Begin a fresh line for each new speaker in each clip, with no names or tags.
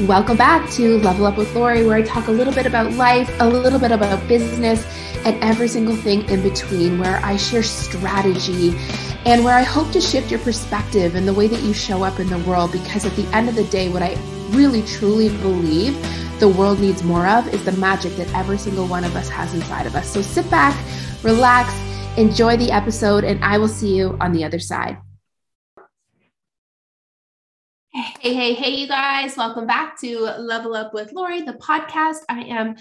Welcome back to Level Up with Lori, where I talk a little bit about life, a little bit about business, and every single thing in between, where I share strategy and where I hope to shift your perspective and the way that you show up in the world. Because at the end of the day, what I really truly believe the world needs more of is the magic that every single one of us has inside of us. So sit back, relax, enjoy the episode, and I will see you on the other side. Hey, hey, hey, you guys. Welcome back to Level Up with Lori, the podcast. I am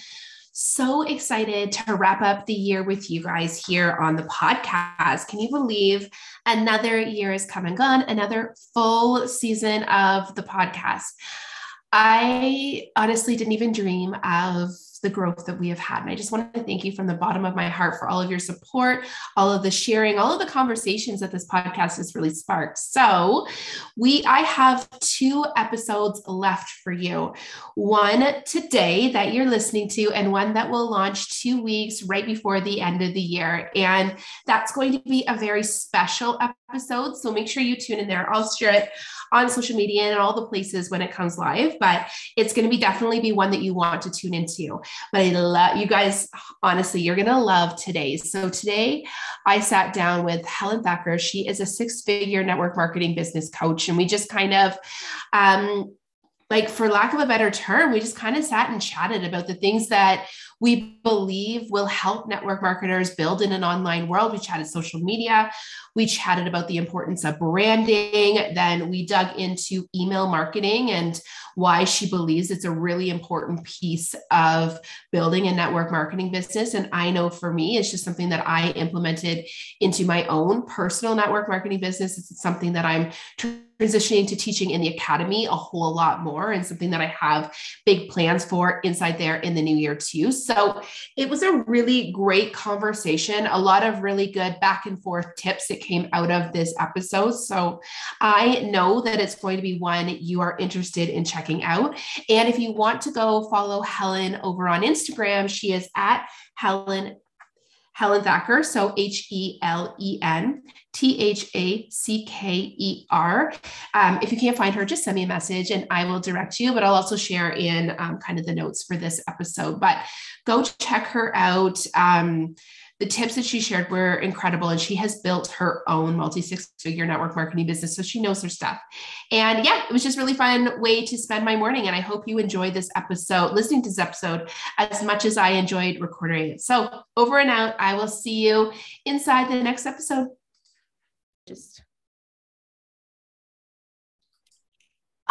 so excited to wrap up the year with you guys here on the podcast. Can you believe another year has come and gone, another full season of the podcast? I honestly didn't even dream of the growth that we have had. And I just want to thank you from the bottom of my heart for all of your support, all of the sharing, all of the conversations that this podcast has really sparked. So, we I have two episodes left for you. One today that you're listening to and one that will launch 2 weeks right before the end of the year. And that's going to be a very special episode, so make sure you tune in there. I'll share it on social media and all the places when it comes live, but it's going to be definitely be one that you want to tune into. But I love you guys, honestly, you're going to love today. So today I sat down with Helen Thacker. She is a six figure network marketing business coach. And we just kind of, um, like for lack of a better term, we just kind of sat and chatted about the things that we believe will help network marketers build in an online world. We chatted social media. We chatted about the importance of branding. Then we dug into email marketing and why she believes it's a really important piece of building a network marketing business. And I know for me, it's just something that I implemented into my own personal network marketing business. It's something that I'm transitioning to teaching in the academy a whole lot more and something that I have big plans for inside there in the new year too. It was a really great conversation, a lot of really good back and forth tips that came out of this episode. So I know that it's going to be one you are interested in checking out. And if you want to go follow Helen over on Instagram, she is at Helen Helen Thacker. So H E L E N T H A C K E R. Um, if you can't find her, just send me a message and I will direct you. But I'll also share in um, kind of the notes for this episode. But go check her out. Um, the tips that she shared were incredible and she has built her own multi six figure network marketing business so she knows her stuff and yeah it was just really fun way to spend my morning and i hope you enjoyed this episode listening to this episode as much as i enjoyed recording it so over and out i will see you inside the next episode just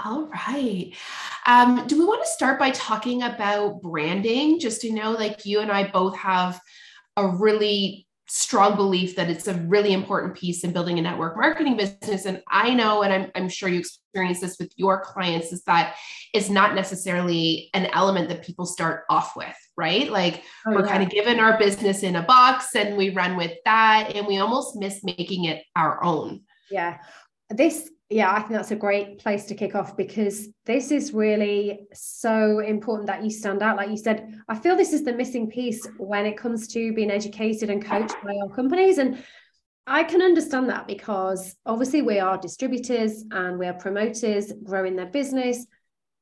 all right. Um, do we want to start by talking about branding? Just to know, like you and I both have a really strong belief that it's a really important piece in building a network marketing business. And I know, and I'm, I'm sure you experience this with your clients, is that it's not necessarily an element that people start off with, right? Like oh, we're yeah. kind of given our business in a box and we run with that and we almost miss making it our own.
Yeah. This yeah, I think that's a great place to kick off because this is really so important that you stand out. Like you said, I feel this is the missing piece when it comes to being educated and coached by our companies. And I can understand that because obviously we are distributors and we are promoters growing their business.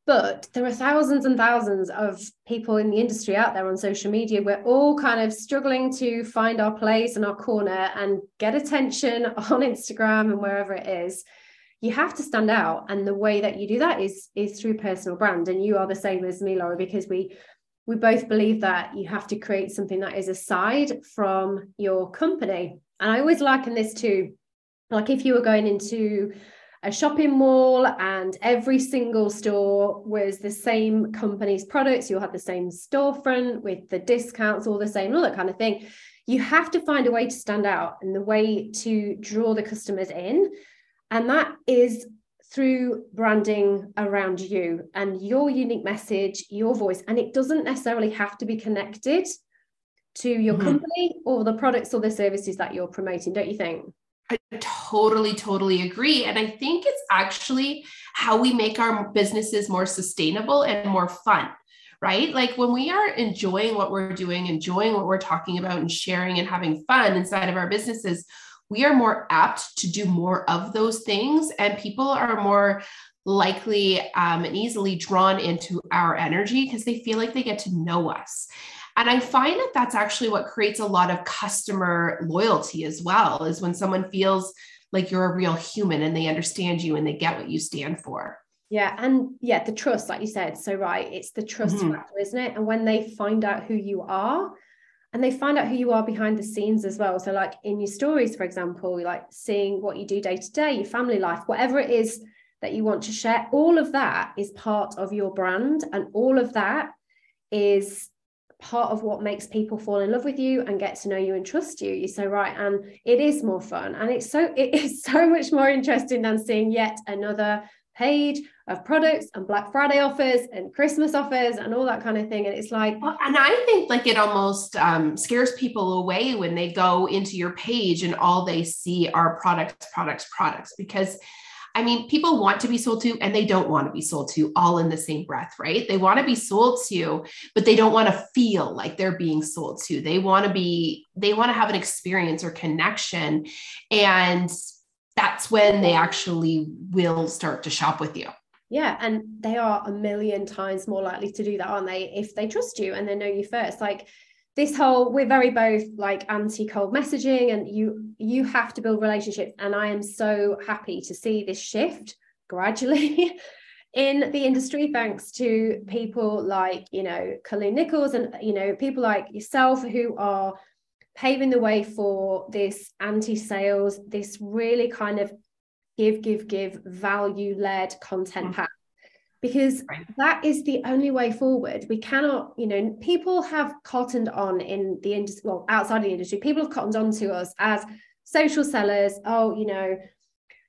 But there are thousands and thousands of people in the industry out there on social media. We're all kind of struggling to find our place and our corner and get attention on Instagram and wherever it is you have to stand out. And the way that you do that is is through personal brand. And you are the same as me laura because we we both believe that you have to create something that is aside from your company. And i always liken this to like if you were going into a shopping mall and every single store was the same company's products you'll have the same storefront with the discounts all the same all that kind of thing you have to find a way to stand out and the way to draw the customers in and that is through branding around you and your unique message, your voice. And it doesn't necessarily have to be connected to your mm-hmm. company or the products or the services that you're promoting, don't you think?
I totally, totally agree. And I think it's actually how we make our businesses more sustainable and more fun, right? Like when we are enjoying what we're doing, enjoying what we're talking about, and sharing and having fun inside of our businesses, we are more apt to do more of those things and people are more likely um, and easily drawn into our energy because they feel like they get to know us. And I find that that's actually what creates a lot of customer loyalty as well, is when someone feels like you're a real human and they understand you and they get what you stand for.
Yeah. And yeah, the trust, like you said, so right. It's the trust mm-hmm. factor, isn't it? And when they find out who you are, and they find out who you are behind the scenes as well. So, like in your stories, for example, like seeing what you do day to day, your family life, whatever it is that you want to share, all of that is part of your brand. And all of that is part of what makes people fall in love with you and get to know you and trust you you're so right and it is more fun and it's so it is so much more interesting than seeing yet another page of products and black friday offers and christmas offers and all that kind of thing and it's like
well, and i think like it almost um, scares people away when they go into your page and all they see are products products products because I mean, people want to be sold to and they don't want to be sold to all in the same breath, right? They want to be sold to, but they don't want to feel like they're being sold to. They want to be, they want to have an experience or connection. And that's when they actually will start to shop with you.
Yeah, and they are a million times more likely to do that, aren't they? If they trust you and they know you first. Like this whole we're very both like anti cold messaging and you you have to build relationships and i am so happy to see this shift gradually in the industry thanks to people like you know colleen nichols and you know people like yourself who are paving the way for this anti-sales this really kind of give give give value led content mm. path because right. that is the only way forward. We cannot, you know, people have cottoned on in the industry, well, outside the industry, people have cottoned on to us as social sellers. Oh, you know,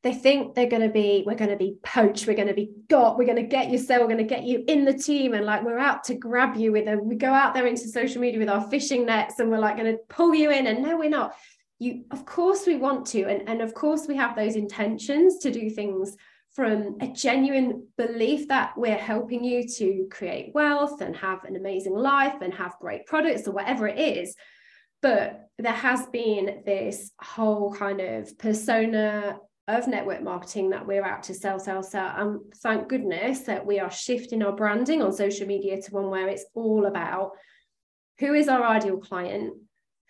they think they're going to be, we're going to be poached, we're going to be got, we're going to get you so we're going to get you in the team. And like, we're out to grab you with them. We go out there into social media with our fishing nets and we're like going to pull you in. And no, we're not. You, of course, we want to. And, and of course, we have those intentions to do things from a genuine belief that we're helping you to create wealth and have an amazing life and have great products or whatever it is. But there has been this whole kind of persona of network marketing that we're out to sell, sell, sell. And thank goodness that we are shifting our branding on social media to one where it's all about who is our ideal client,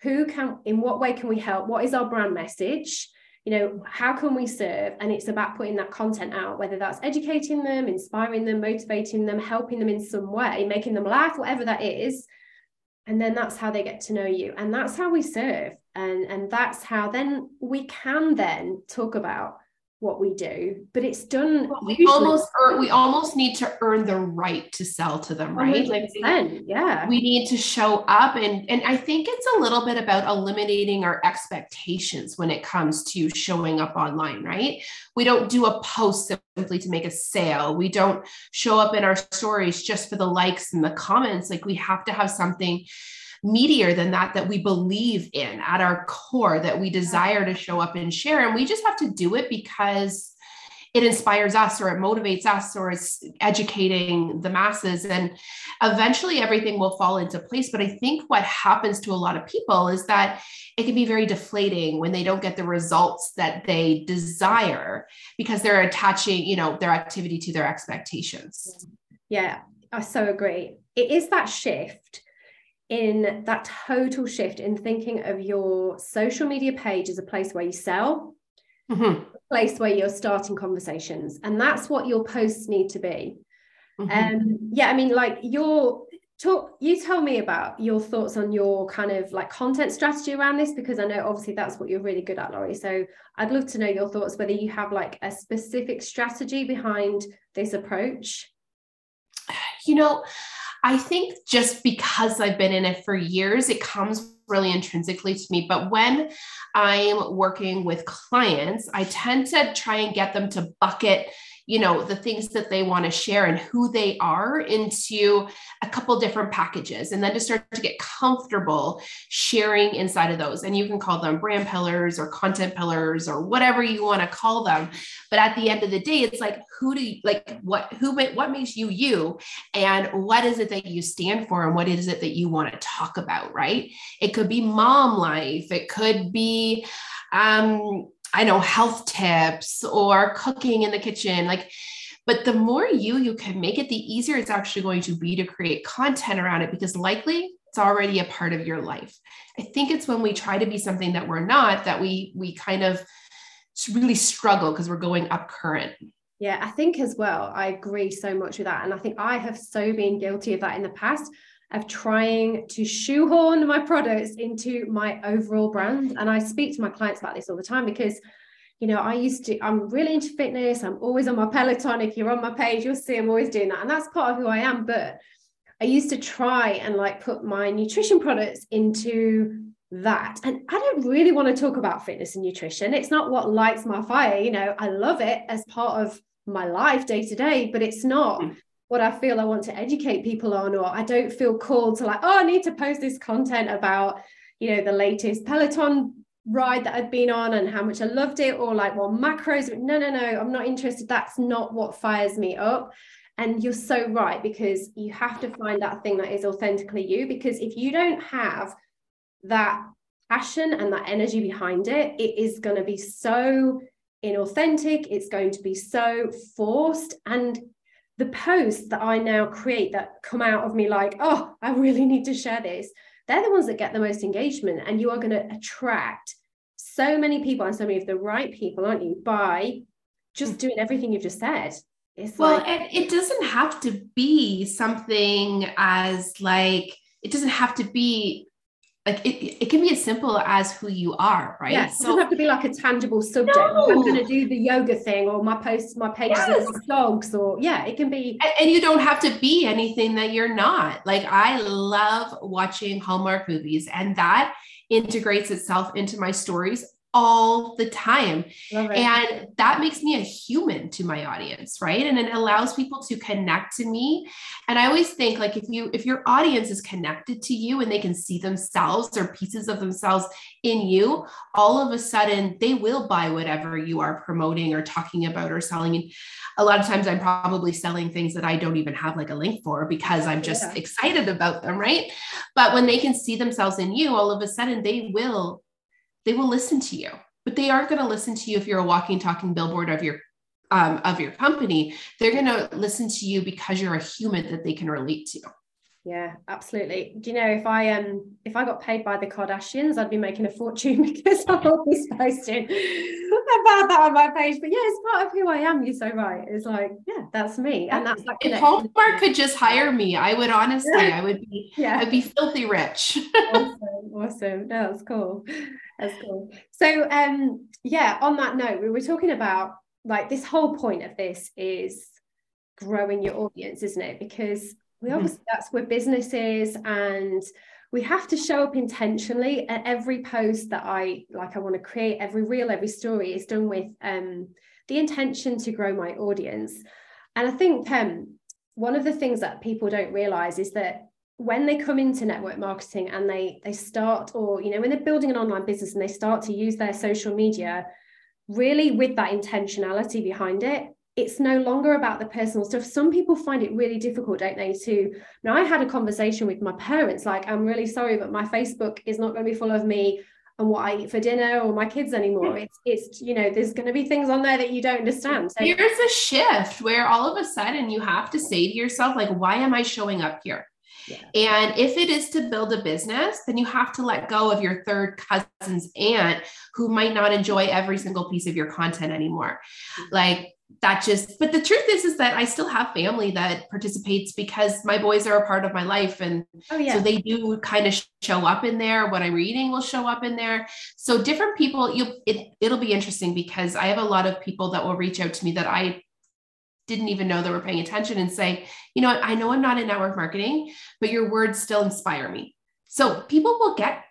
who can, in what way can we help, what is our brand message, you know how can we serve? And it's about putting that content out whether that's educating them inspiring them motivating them helping them in some way making them laugh whatever that is. And then that's how they get to know you. And that's how we serve. And and that's how then we can then talk about what we do but it's done
we almost earn, we almost need to earn the right to sell to them right?
Like yeah.
we need to show up and and i think it's a little bit about eliminating our expectations when it comes to showing up online right? We don't do a post simply to make a sale. We don't show up in our stories just for the likes and the comments. Like we have to have something meatier than that that we believe in at our core that we desire to show up and share. And we just have to do it because it inspires us or it motivates us or it's educating the masses. And eventually everything will fall into place. But i think what happens to a lot of people is that it can be very deflating when they don't get the results that they desire because they're attaching you know their activity to their expectations.
Yeah i so agree. It is that shift in that total shift in thinking of your social media page as a place where you sell, mm-hmm. a place where you're starting conversations. And that's what your posts need to be. Mm-hmm. Um, yeah, I mean, like your talk, you tell me about your thoughts on your kind of like content strategy around this, because I know obviously that's what you're really good at, Lori. So I'd love to know your thoughts, whether you have like a specific strategy behind this approach.
You know, I think just because I've been in it for years, it comes really intrinsically to me. But when I'm working with clients, I tend to try and get them to bucket you know the things that they want to share and who they are into a couple different packages and then to start to get comfortable sharing inside of those. And you can call them brand pillars or content pillars or whatever you want to call them. But at the end of the day it's like who do you like what who what makes you you? And what is it that you stand for and what is it that you want to talk about right? It could be mom life. It could be um I know health tips or cooking in the kitchen. Like But the more you you can make it, the easier it's actually going to be to create content around it because likely it's already a part of your life. I think it's when we try to be something that we're not that we we kind of really struggle because we're going up current.
Yeah, I think as well, I agree so much with that. And I think I have so been guilty of that in the past of trying to shoehorn my products into my overall brand. And I speak to my clients about this all the time because you know, I used to, I'm really into fitness. I'm always on my Peloton. If you're on my page, you'll see I'm always doing that. And that's part of who I am. But I used to try and like put my nutrition products into that. And I don't really want to talk about fitness and nutrition. It's not what lights my fire. You know, I love it as part of my life day to day, but it's not mm. What I feel I want to educate people on, or I don't feel called to like, oh, I need to post this content about, you know, the latest Peloton ride that I've been on and how much I loved it, or like, well, macros. No, no, no, I'm not interested. That's not what fires me up. And you're so right because you have to find that thing that is authentically you. Because if you don't have that passion and that energy behind it, it is going to be so inauthentic. It's going to be so forced. And the posts that I now create that come out of me like, oh, I really need to share this they're the ones that get the most engagement and you are going to attract so many people and so many of the right people aren't you by just mm. doing everything you've just said
it's well like, and it doesn't have to be something as like it doesn't have to be like it, it can be as simple as who you are, right?
Yeah, so, it doesn't have to be like a tangible subject. No. I'm going to do the yoga thing, or my posts, my pages yes. dogs, or yeah, it can be.
And, and, you don't have to be anything that you're not. Like I love watching Hallmark movies, and that integrates itself into my stories all the time. And that makes me a human to my audience, right? And it allows people to connect to me. And I always think like if you if your audience is connected to you and they can see themselves or pieces of themselves in you, all of a sudden they will buy whatever you are promoting or talking about or selling. And a lot of times I'm probably selling things that I don't even have like a link for because I'm just yeah. excited about them, right? But when they can see themselves in you, all of a sudden they will they will listen to you but they aren't going to listen to you if you're a walking talking billboard of your um, of your company. They're going to listen to you because you're a human that they can relate to.
Yeah absolutely. Do you know if i um if i got paid by the kardashians i'd be making a fortune because i'm always posting about that on my page. But yeah it's part of who i am you're so right. It's like yeah that's me. And that's like
if hallmark could just hire me i would honestly i would be yeah. I'd be filthy rich.
Awesome awesome. No, that's cool that's cool. So um yeah, on that note, we were talking about like this whole point of this is growing your audience, isn't it? Because we mm-hmm. obviously that's where business is and we have to show up intentionally at every post that I like I want to create, every reel, every story is done with um the intention to grow my audience. And I think um one of the things that people don't realize is that when they come into network marketing and they they start or you know when they're building an online business and they start to use their social media really with that intentionality behind it it's no longer about the personal stuff some people find it really difficult don't they to now i had a conversation with my parents like i'm really sorry but my facebook is not going to be full of me and what I eat for dinner or my kids anymore. Hmm. It's it's you know there's going to be things on there that you don't understand.
So here's a shift where all of a sudden you have to say to yourself like, why am I showing up here? And if it is to build a business, then you have to let go of your third cousin's aunt who might not enjoy every single piece of your content anymore. Mm-hmm. Like that just, but the truth is, is that I still have family that participates because my boys are a part of my life. And oh, yeah. so they do kind of show up in there. What I'm reading will show up in there. So different people, you it, it'll be interesting because I have a lot of people that will reach out to me that I didn't even know they were paying attention and say, you know, I know I'm not in network marketing, but your words still inspire me. So people will get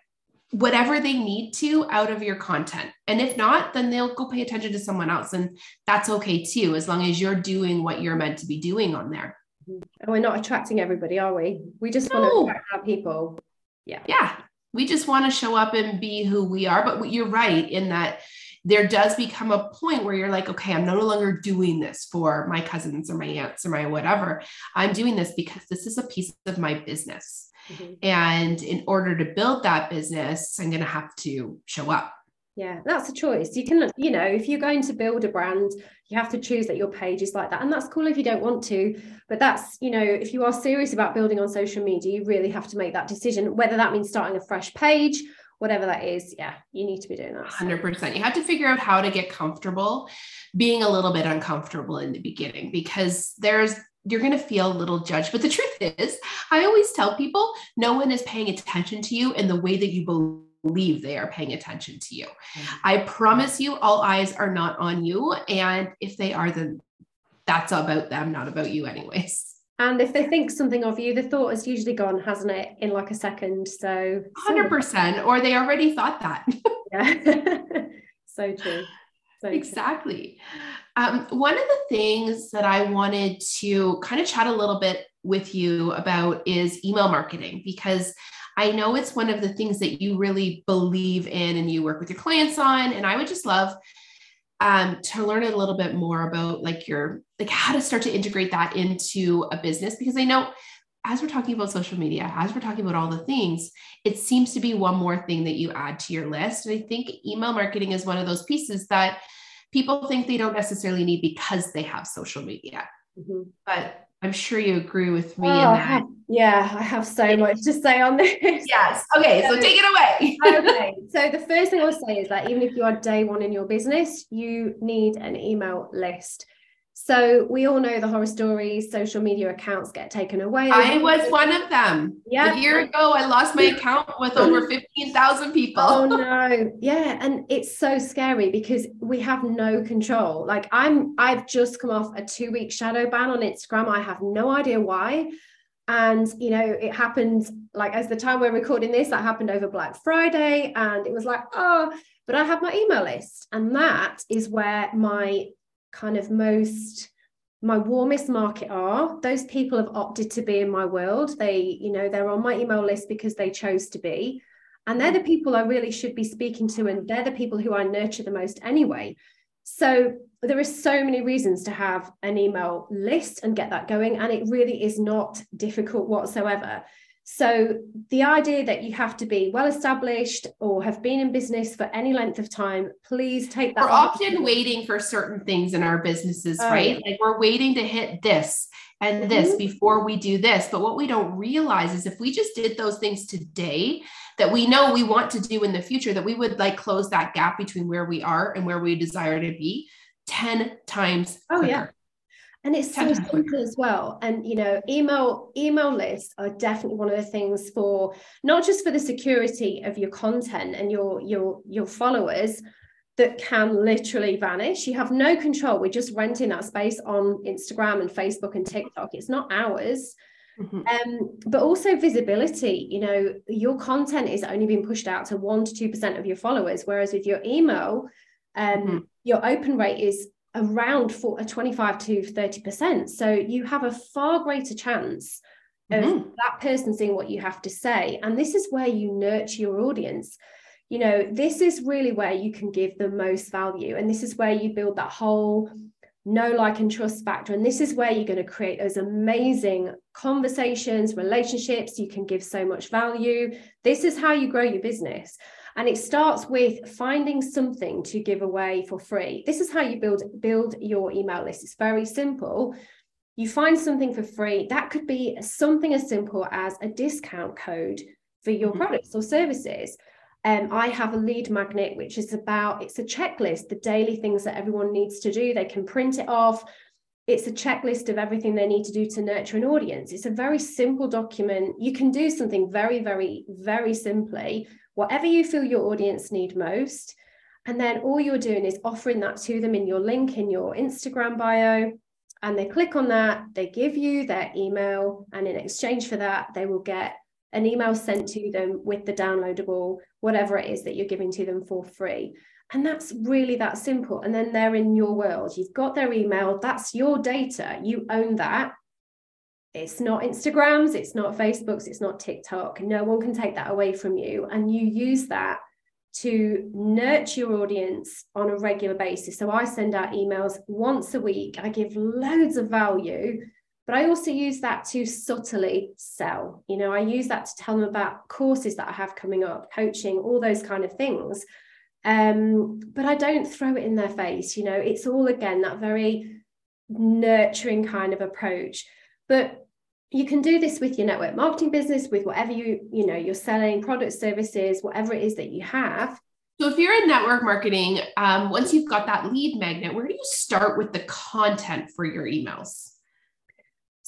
whatever they need to out of your content. And if not, then they'll go pay attention to someone else. And that's okay too, as long as you're doing what you're meant to be doing on there.
And we're not attracting everybody, are we? We just no. want to attract our people.
Yeah. Yeah. We just want to show up and be who we are. But you're right in that there does become a point where you're like, okay, I'm no longer doing this for my cousins or my aunts or my whatever. I'm doing this because this is a piece of my business. Mm-hmm. And in order to build that business, I'm going to have to show up.
Yeah, that's a choice. You can, you know, if you're going to build a brand, you have to choose that your page is like that. And that's cool if you don't want to. But that's, you know, if you are serious about building on social media, you really have to make that decision, whether that means starting a fresh page, whatever that is. Yeah, you need to be doing that.
100%. You have to figure out how to get comfortable being a little bit uncomfortable in the beginning because there's you're going to feel a little judged. But the truth is, I always tell people no one is paying attention to you in the way that you believe they are paying attention to you. Mm-hmm. I promise you, all eyes are not on you. And if they are, then that's about them, not about you, anyways.
And if they think something of you, the thought has usually gone, hasn't it, in like a second? So
100%, or they already thought that.
yeah. so true.
So exactly. Um, one of the things that I wanted to kind of chat a little bit with you about is email marketing because I know it's one of the things that you really believe in and you work with your clients on. And I would just love um, to learn a little bit more about like your like how to start to integrate that into a business because I know as we're talking about social media, as we're talking about all the things, it seems to be one more thing that you add to your list. And I think email marketing is one of those pieces that people think they don't necessarily need because they have social media. Mm-hmm. But I'm sure you agree with me oh, in that.
Yeah, I have so much to say on this.
Yes. Okay, so, so take it away.
okay. So the first thing I'll say is that even if you are day one in your business, you need an email list. So we all know the horror stories, social media accounts get taken away.
I was one of them. Yeah. A year ago, I lost my account with over 15,000 people.
Oh no. Yeah. And it's so scary because we have no control. Like I'm, I've just come off a two week shadow ban on Instagram. I have no idea why. And, you know, it happened like as the time we're recording this, that happened over Black Friday. And it was like, oh, but I have my email list. And that is where my kind of most my warmest market are those people have opted to be in my world. They you know they're on my email list because they chose to be. And they're the people i really should be speaking to and they're the people who i nurture the most anyway. So there are so many reasons to have an email list and get that going and it really is not difficult whatsoever so the idea that you have to be well established or have been in business for any length of time, please take that.
We're often waiting for certain things in our businesses, oh, right? Like we're waiting to hit this and mm-hmm. this before we do this. But what we don't realize is if we just did those things today that we know we want to do in the future, that we would like close that gap between where we are and where we desire to be 10 times.
Oh, quicker. yeah and it's so simple as well. And you know email email lists are definitely one of the things for not just for the security of your content and your your your followers that can literally vanish. You have no control. We're just renting that space on instagram and facebook and tiktok. It's not ours. Mm-hmm. um, but also visibility. You know your content is only being pushed out to 1 to 2% of your followers whereas with your email um, mm-hmm. your open rate is around for a 25 to 30%. So you have a far greater chance of mm-hmm. that person seeing what you have to say. And this is where you nurture your audience. You know, this is really where you can give the most value. And this is where you build that whole know, like, and trust factor. And this is where you're going to create those amazing conversations, relationships. You can give so much value. This is how you grow your business. And it starts with finding something to give away for free. This is how you build build your email list. It's very simple. You find something for free. That could be something as simple as a discount code for your mm-hmm. products or services. Um, I have a lead magnet, which is about it's a checklist, the daily things that everyone needs to do. They can print it off. It's a checklist of everything they need to do to nurture an audience. It's a very simple document. You can do something very, very, very simply whatever you feel your audience need most. And then all you're doing is offering that to them in your link in your Instagram bio. And they click on that, they give you their email. And in exchange for that, they will get an email sent to them with the downloadable, whatever it is that you're giving to them for free. And that's really that simple. And then they're in your world. You've got their email, that's your data. You own that it's not Instagrams, it's not Facebooks, it's not TikTok. No one can take that away from you. And you use that to nurture your audience on a regular basis. So I send out emails once a week. I give loads of value, but I also use that to subtly sell. You know, I use that to tell them about courses that I have coming up, coaching, all those kind of things. Um, but I don't throw it in their face. You know, it's all again that very nurturing kind of approach. But you can do this with your network marketing business, with whatever you, you know, you're selling, products, services, whatever it is that you have.
So if you're in network marketing, um, once you've got that lead magnet, where do you start with the content for your emails?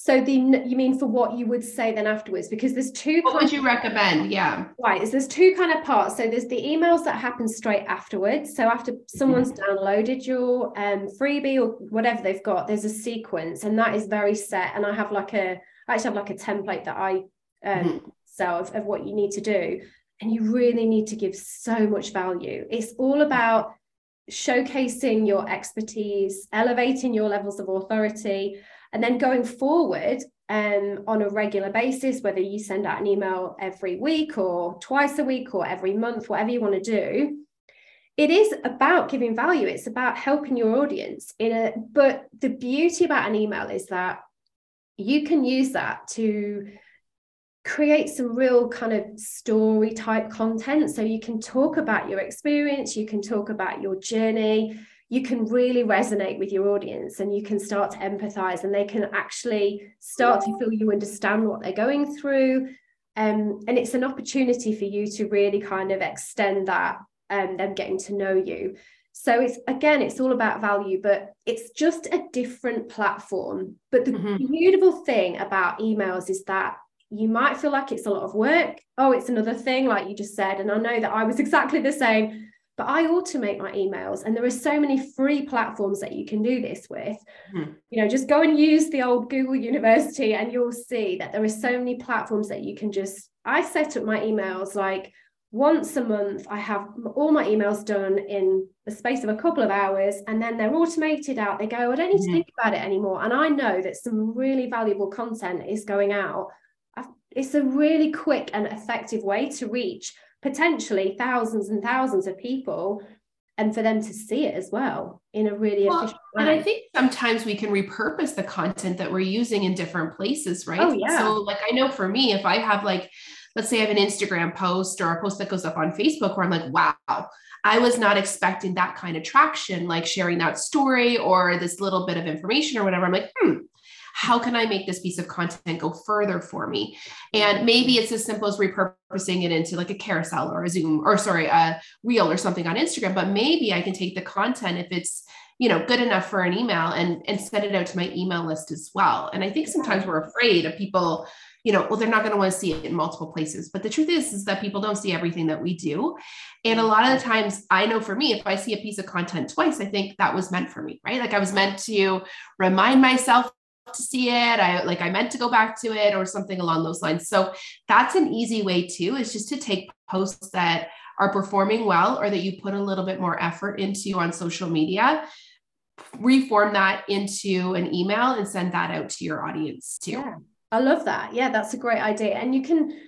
So the you mean for what you would say then afterwards? Because there's two.
What would you recommend? Yeah.
Right. So there's two kind of parts. So there's the emails that happen straight afterwards. So after someone's mm-hmm. downloaded your um, freebie or whatever they've got, there's a sequence, and that is very set. And I have like a, I actually have like a template that I um, mm-hmm. sell of, of what you need to do, and you really need to give so much value. It's all about showcasing your expertise, elevating your levels of authority and then going forward um, on a regular basis, whether you send out an email every week or twice a week or every month, whatever you want to do, it is about giving value. It's about helping your audience in a but the beauty about an email is that you can use that to create some real kind of story type content. So you can talk about your experience, you can talk about your journey, you can really resonate with your audience and you can start to empathize and they can actually start to feel you understand what they're going through um, and it's an opportunity for you to really kind of extend that and um, them getting to know you so it's again it's all about value but it's just a different platform but the mm-hmm. beautiful thing about emails is that you might feel like it's a lot of work oh it's another thing like you just said and i know that i was exactly the same but I automate my emails, and there are so many free platforms that you can do this with. Mm-hmm. You know, just go and use the old Google University, and you'll see that there are so many platforms that you can just. I set up my emails like once a month. I have all my emails done in the space of a couple of hours, and then they're automated out. They go, I don't need mm-hmm. to think about it anymore. And I know that some really valuable content is going out. It's a really quick and effective way to reach potentially thousands and thousands of people and for them to see it as well in a really well, efficient way.
And I think sometimes we can repurpose the content that we're using in different places, right?
Oh, yeah.
So, like, I know for me, if I have like, let's say I have an Instagram post or a post that goes up on Facebook where I'm like, wow, I was not expecting that kind of traction, like sharing that story or this little bit of information or whatever. I'm like, hmm, how can I make this piece of content go further for me? And maybe it's as simple as repurposing it into like a carousel or a Zoom or sorry, a reel or something on Instagram. But maybe I can take the content if it's you know good enough for an email and and send it out to my email list as well. And I think sometimes we're afraid of people you know, well, they're not going to want to see it in multiple places. But the truth is, is that people don't see everything that we do. And a lot of the times, I know for me, if I see a piece of content twice, I think that was meant for me, right? Like I was meant to remind myself to see it. I like I meant to go back to it or something along those lines. So that's an easy way too, is just to take posts that are performing well or that you put a little bit more effort into on social media, reform that into an email and send that out to your audience too.
Yeah. I love that. Yeah, that's a great idea. And you can,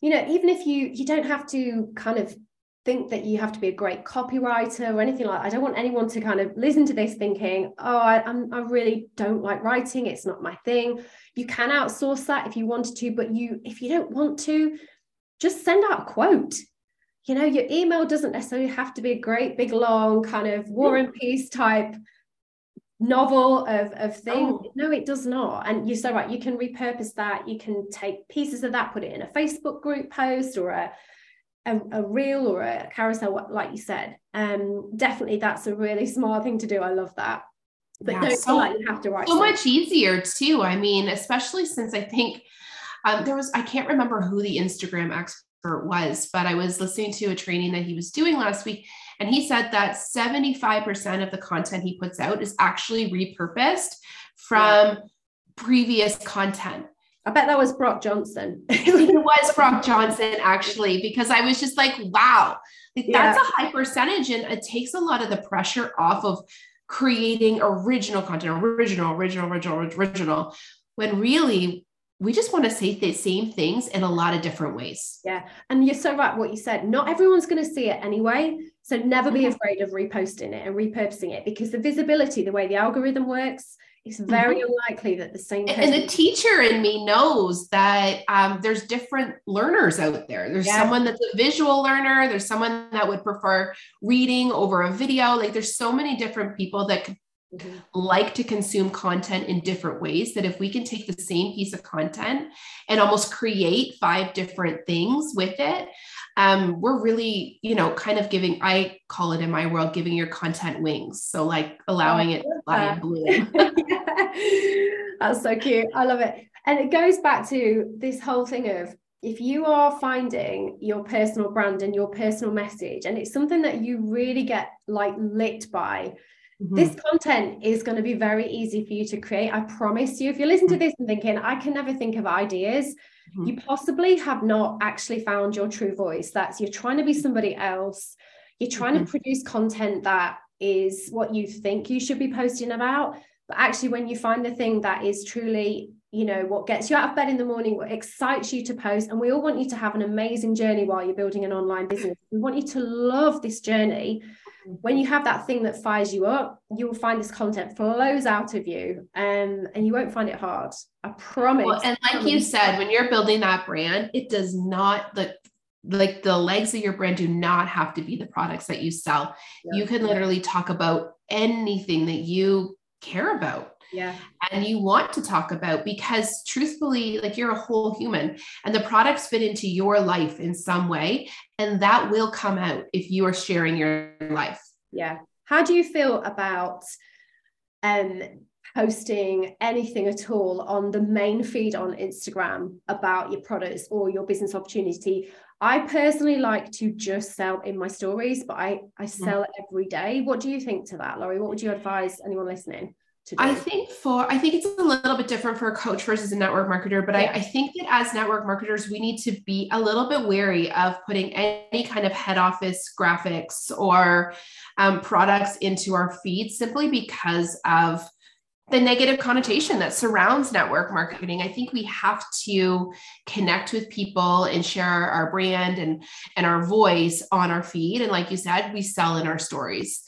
you know, even if you you don't have to kind of think that you have to be a great copywriter or anything like that. I don't want anyone to kind of listen to this thinking, oh, I, I'm, I really don't like writing. It's not my thing. You can outsource that if you wanted to, but you, if you don't want to, just send out a quote. You know, your email doesn't necessarily have to be a great, big, long kind of war and peace type novel of, of things. Oh. No, it does not. And you're so right. You can repurpose that. You can take pieces of that, put it in a Facebook group post or a a, a reel or a carousel, like you said. Um, definitely that's a really smart thing to do. I love that. But yeah, don't so, feel like you have to write.
So much easier too. I mean, especially since I think um, there was, I can't remember who the Instagram expert was, but I was listening to a training that he was doing last week. And he said that 75% of the content he puts out is actually repurposed from previous content.
I bet that was Brock Johnson.
it was Brock Johnson, actually, because I was just like, wow, like, yeah. that's a high percentage. And it takes a lot of the pressure off of creating original content, original, original, original, original, when really we just want to say the same things in a lot of different ways.
Yeah. And you're so right what you said. Not everyone's going to see it anyway. So never be mm-hmm. afraid of reposting it and repurposing it because the visibility, the way the algorithm works, it's very mm-hmm. unlikely that the same
person- and the teacher in me knows that um, there's different learners out there there's yeah. someone that's a visual learner there's someone that would prefer reading over a video like there's so many different people that could mm-hmm. like to consume content in different ways that if we can take the same piece of content and almost create five different things with it um, we're really, you know, kind of giving, I call it in my world, giving your content wings. So like allowing it to fly and bloom.
That's so cute. I love it. And it goes back to this whole thing of if you are finding your personal brand and your personal message, and it's something that you really get like lit by, Mm-hmm. This content is going to be very easy for you to create. I promise you. If you listen to mm-hmm. this and thinking, I can never think of ideas, mm-hmm. you possibly have not actually found your true voice. That's you're trying to be somebody else. You're trying mm-hmm. to produce content that is what you think you should be posting about. But actually, when you find the thing that is truly, you know, what gets you out of bed in the morning, what excites you to post, and we all want you to have an amazing journey while you're building an online business. We want you to love this journey when you have that thing that fires you up, you will find this content flows out of you um, and you won't find it hard. I promise. Well,
and like you said, when you're building that brand, it does not like like the legs of your brand do not have to be the products that you sell. Yeah. You can literally talk about anything that you care about
yeah
and you want to talk about because truthfully like you're a whole human and the products fit into your life in some way and that will come out if you are sharing your life
yeah how do you feel about um posting anything at all on the main feed on Instagram about your products or your business opportunity. I personally like to just sell in my stories, but I, I mm. sell every day. What do you think to that, Lori? What would you advise anyone listening?
I think for I think it's a little bit different for a coach versus a network marketer, but yeah. I, I, think that as network marketers, we need to be a little bit wary of putting any kind of head office graphics or um, products into our feed simply because of the negative connotation that surrounds network marketing. I think we have to connect with people and share our brand and, and our voice on our feed. And like you said, we sell in our stories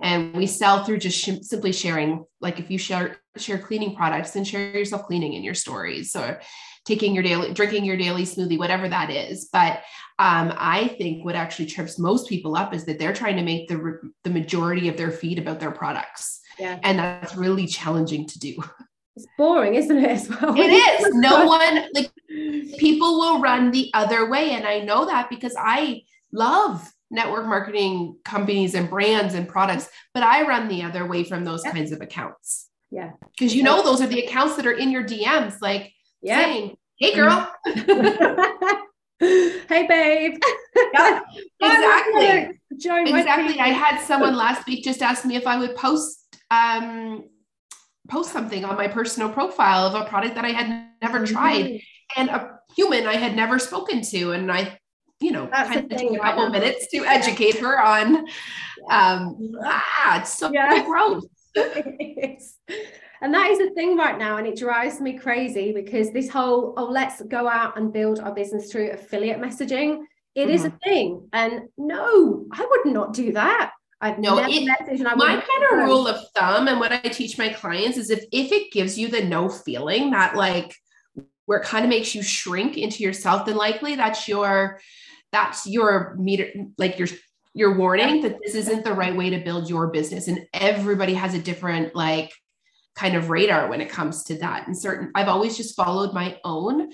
and we sell through just sh- simply sharing like if you share share cleaning products then share yourself cleaning in your stories or taking your daily drinking your daily smoothie whatever that is. But um, i think what actually trips most people up is that they're trying to make the the majority of their feed about their products.
Yeah.
and that's really challenging to do.
It's boring isn't it as well?
It is. No one like people will run the other way. And i know that because i love network marketing companies and brands and products, but I run the other way from those yeah. kinds of accounts.
Yeah.
Because you know, those are the accounts that are in your DMs, like yeah. saying, Hey girl.
hey babe.
Yeah, exactly. exactly. I had someone last week just ask me if I would post um post something on my personal profile of a product that I had never mm-hmm. tried and a human I had never spoken to. And I you know, That's kind of take a couple minutes to educate her on um ah, it's so yeah. gross.
and that is a thing right now and it drives me crazy because this whole oh let's go out and build our business through affiliate messaging It mm-hmm. is a mm-hmm. thing and no i would not do that I've
no, it, my kind of rule of thumb and what I teach my clients is if if it gives you the no feeling that like where it kind of makes you shrink into yourself, then likely that's your that's your meter like your your warning that this isn't the right way to build your business. And everybody has a different like kind of radar when it comes to that. And certain i've always just followed my own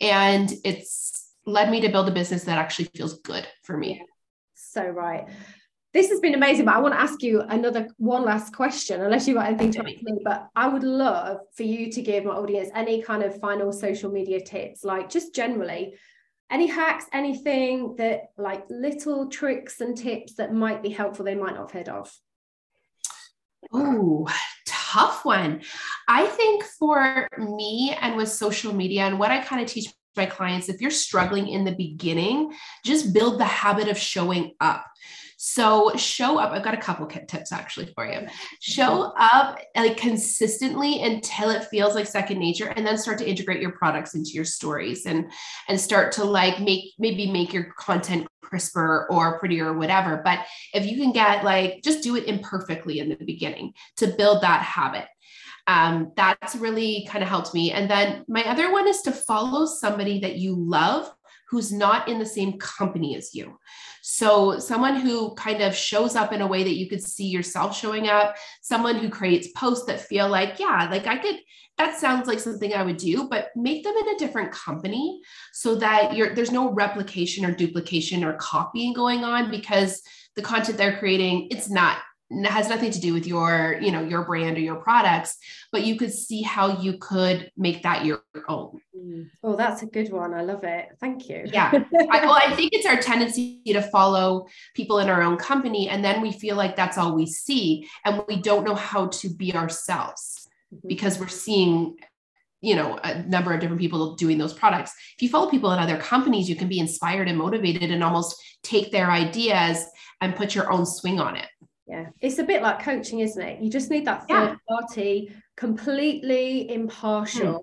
and it's led me to build a business that actually feels good for me.
So right. This has been amazing but i want to ask you another one last question unless you've got anything to ask me but i would love for you to give my audience any kind of final social media tips like just generally any hacks anything that like little tricks and tips that might be helpful they might not have heard of?
Oh tough one. I think for me and with social media and what i kind of teach my clients if you're struggling in the beginning just build the habit of showing up so show up. I've got a couple tips actually for you. Show up like consistently until it feels like second nature, and then start to integrate your products into your stories and and start to like make maybe make your content crisper or prettier or whatever. But if you can get like just do it imperfectly in the beginning to build that habit. Um, that's really kind of helped me. And then my other one is to follow somebody that you love who's not in the same company as you. So, someone who kind of shows up in a way that you could see yourself showing up, someone who creates posts that feel like, yeah, like I could, that sounds like something I would do, but make them in a different company so that you're, there's no replication or duplication or copying going on because the content they're creating, it's not has nothing to do with your you know your brand or your products but you could see how you could make that your own.
Mm. oh that's a good one. I love it. Thank you.
Yeah. I, well i think it's our tendency to follow people in our own company and then we feel like that's all we see and we don't know how to be ourselves mm-hmm. because we're seeing you know a number of different people doing those products. If you follow people in other companies you can be inspired and motivated and almost take their ideas and put your own swing on it
yeah, it's a bit like coaching, isn't it? You just need that third yeah. party, completely impartial mm.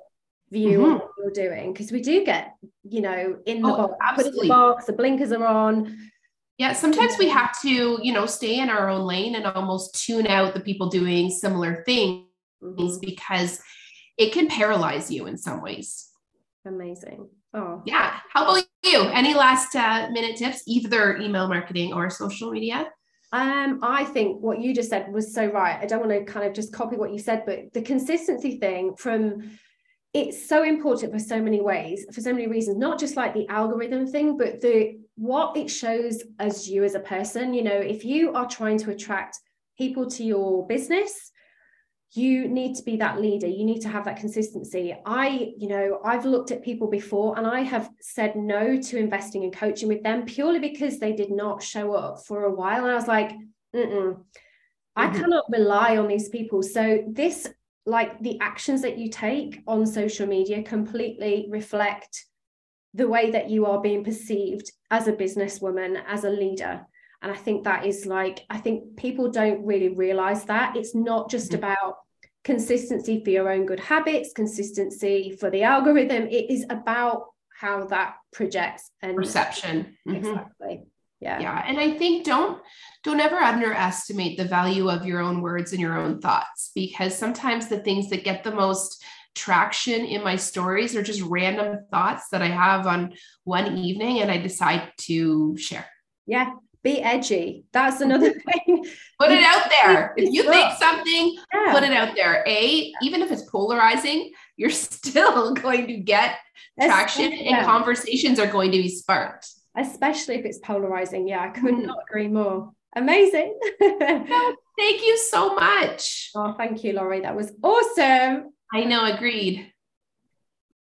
view mm-hmm. of what you're doing. Because we do get, you know, in the oh, box, absolutely. put in the box, the blinkers are on.
Yeah, sometimes we have to, you know, stay in our own lane and almost tune out the people doing similar things mm-hmm. because it can paralyze you in some ways.
Amazing. Oh,
yeah. How about you? Any last uh, minute tips, either email marketing or social media?
Um, I think what you just said was so right. I don't want to kind of just copy what you said, but the consistency thing from it's so important for so many ways, for so many reasons, not just like the algorithm thing, but the what it shows as you as a person. You know, if you are trying to attract people to your business, you need to be that leader you need to have that consistency i you know i've looked at people before and i have said no to investing in coaching with them purely because they did not show up for a while and i was like Mm-mm. i mm-hmm. cannot rely on these people so this like the actions that you take on social media completely reflect the way that you are being perceived as a businesswoman as a leader and I think that is like, I think people don't really realize that. It's not just mm-hmm. about consistency for your own good habits, consistency for the algorithm. It is about how that projects and
perception.
Mm-hmm. Exactly. Yeah.
Yeah. And I think don't don't ever underestimate the value of your own words and your own thoughts because sometimes the things that get the most traction in my stories are just random thoughts that I have on one evening and I decide to share.
Yeah, be edgy. That's another thing.
put it out there. If you think something, yeah. put it out there. A, even if it's polarizing, you're still going to get traction and conversations are going to be sparked.
Especially if it's polarizing. Yeah, I could mm. not agree more. Amazing.
thank you so much.
Oh, thank you, Lori. That was awesome.
I know, agreed.